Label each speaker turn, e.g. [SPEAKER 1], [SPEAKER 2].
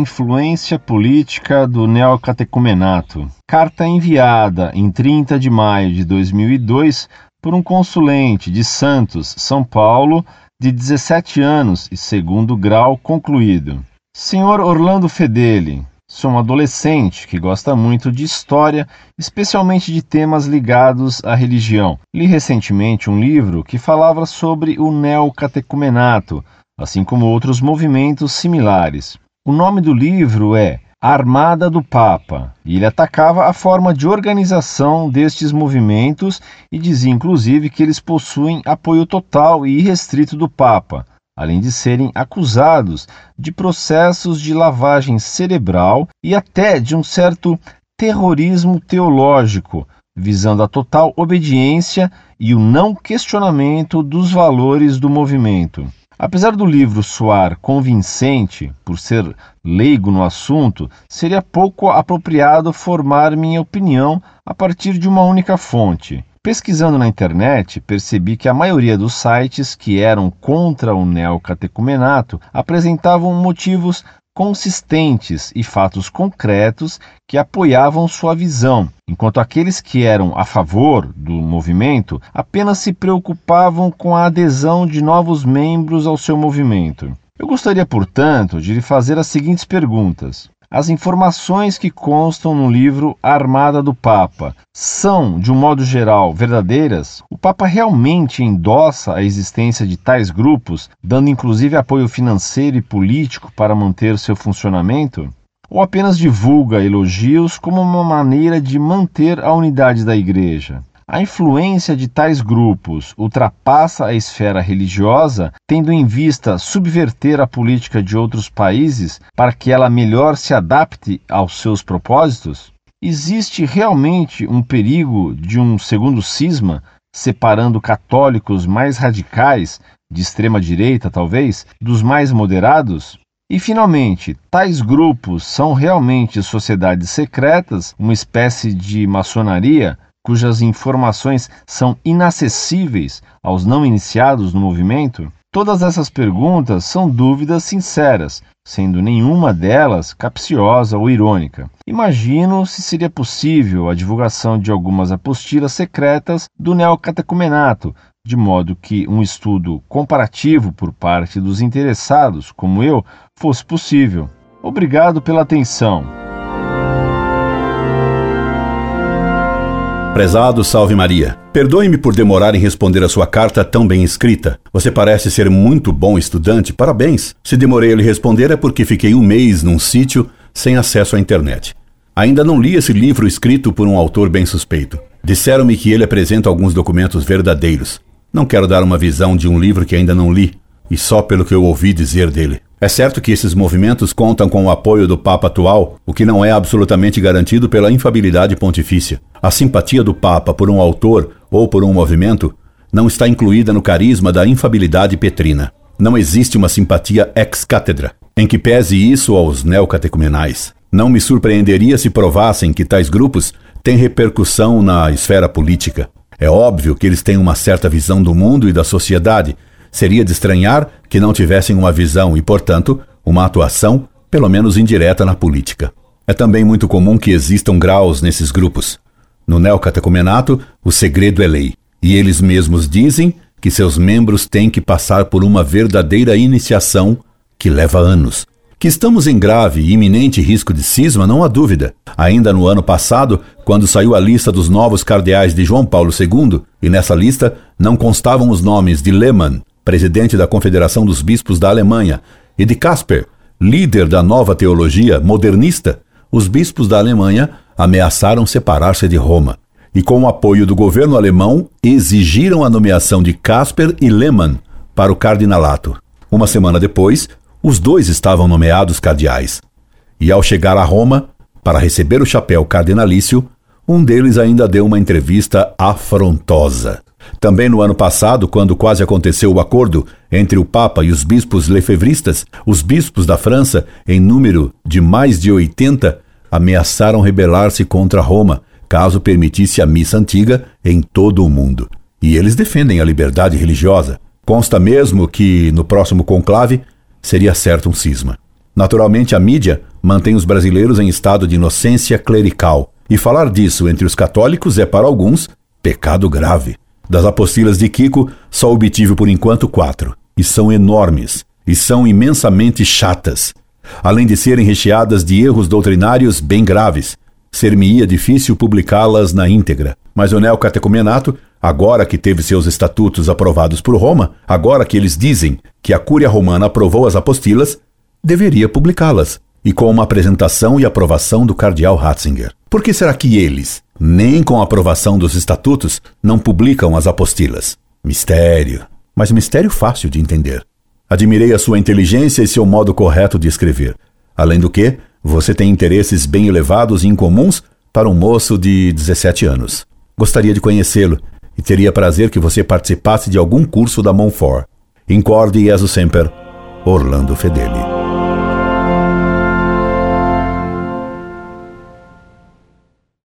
[SPEAKER 1] influência política do neocatecumenato. Carta enviada em 30 de maio de 2002 por um consulente de Santos, São Paulo, de 17 anos e segundo grau concluído. Senhor Orlando Fedeli, sou um adolescente que gosta muito de história, especialmente de temas ligados à religião. Li recentemente um livro que falava sobre o neocatecumenato, assim como outros movimentos similares. O nome do livro é Armada do Papa, e ele atacava a forma de organização destes movimentos e dizia inclusive que eles possuem apoio total e irrestrito do Papa, além de serem acusados de processos de lavagem cerebral e até de um certo terrorismo teológico, visando a total obediência e o não questionamento dos valores do movimento. Apesar do livro soar convincente, por ser leigo no assunto, seria pouco apropriado formar minha opinião a partir de uma única fonte. Pesquisando na internet, percebi que a maioria dos sites que eram contra o neocatecumenato apresentavam motivos consistentes e fatos concretos que apoiavam sua visão, enquanto aqueles que eram a favor do movimento apenas se preocupavam com a adesão de novos membros ao seu movimento. Eu gostaria, portanto, de lhe fazer as seguintes perguntas. As informações que constam no livro Armada do Papa são, de um modo geral, verdadeiras? O Papa realmente endossa a existência de tais grupos, dando inclusive apoio financeiro e político para manter seu funcionamento? Ou apenas divulga elogios como uma maneira de manter a unidade da Igreja? A influência de tais grupos ultrapassa a esfera religiosa, tendo em vista subverter a política de outros países para que ela melhor se adapte aos seus propósitos? Existe realmente um perigo de um segundo cisma, separando católicos mais radicais, de extrema direita talvez, dos mais moderados? E, finalmente, tais grupos são realmente sociedades secretas, uma espécie de maçonaria cujas informações são inacessíveis aos não iniciados no movimento? Todas essas perguntas são dúvidas sinceras, sendo nenhuma delas capciosa ou irônica. Imagino se seria possível a divulgação de algumas apostilas secretas do neocatecumenato, de modo que um estudo comparativo por parte dos interessados, como eu, fosse possível. Obrigado pela atenção.
[SPEAKER 2] Prezado Salve Maria, perdoe-me por demorar em responder a sua carta tão bem escrita. Você parece ser muito bom estudante, parabéns. Se demorei a lhe responder é porque fiquei um mês num sítio sem acesso à internet. Ainda não li esse livro escrito por um autor bem suspeito. Disseram-me que ele apresenta alguns documentos verdadeiros. Não quero dar uma visão de um livro que ainda não li, e só pelo que eu ouvi dizer dele. É certo que esses movimentos contam com o apoio do Papa atual, o que não é absolutamente garantido pela infabilidade pontifícia. A simpatia do Papa por um autor ou por um movimento não está incluída no carisma da infabilidade petrina. Não existe uma simpatia ex-cátedra, em que pese isso aos neocatecumenais. Não me surpreenderia se provassem que tais grupos têm repercussão na esfera política. É óbvio que eles têm uma certa visão do mundo e da sociedade, Seria de estranhar que não tivessem uma visão e, portanto, uma atuação, pelo menos indireta, na política. É também muito comum que existam graus nesses grupos. No neocatecumenato, o segredo é lei, e eles mesmos dizem que seus membros têm que passar por uma verdadeira iniciação que leva anos. Que estamos em grave e iminente risco de cisma, não há dúvida. Ainda no ano passado, quando saiu a lista dos novos cardeais de João Paulo II, e nessa lista não constavam os nomes de Lehmann, presidente da Confederação dos Bispos da Alemanha, e de Casper, líder da nova teologia modernista, os bispos da Alemanha ameaçaram separar-se de Roma. E com o apoio do governo alemão, exigiram a nomeação de Casper e Lehmann para o cardinalato. Uma semana depois, os dois estavam nomeados cardeais. E ao chegar a Roma, para receber o chapéu cardinalício, um deles ainda deu uma entrevista afrontosa. Também no ano passado, quando quase aconteceu o acordo entre o Papa e os bispos lefevristas, os bispos da França, em número de mais de 80, ameaçaram rebelar-se contra Roma, caso permitisse a missa antiga em todo o mundo. E eles defendem a liberdade religiosa. Consta mesmo que, no próximo conclave, seria certo um cisma. Naturalmente, a mídia mantém os brasileiros em estado de inocência clerical, e falar disso entre os católicos é, para alguns, pecado grave. Das apostilas de Kiko, só obtive por enquanto quatro, e são enormes, e são imensamente chatas. Além de serem recheadas de erros doutrinários bem graves, ser-me-ia difícil publicá-las na íntegra. Mas o neocatecumenato, agora que teve seus estatutos aprovados por Roma, agora que eles dizem que a Cúria Romana aprovou as apostilas, deveria publicá-las, e com uma apresentação e aprovação do cardeal Ratzinger. Por que será que eles, nem com a aprovação dos estatutos, não publicam as apostilas? Mistério. Mas mistério fácil de entender. Admirei a sua inteligência e seu modo correto de escrever. Além do que, você tem interesses bem elevados e incomuns para um moço de 17 anos. Gostaria de conhecê-lo e teria prazer que você participasse de algum curso da Monfort. Incorde Jesus Semper, Orlando Fedeli.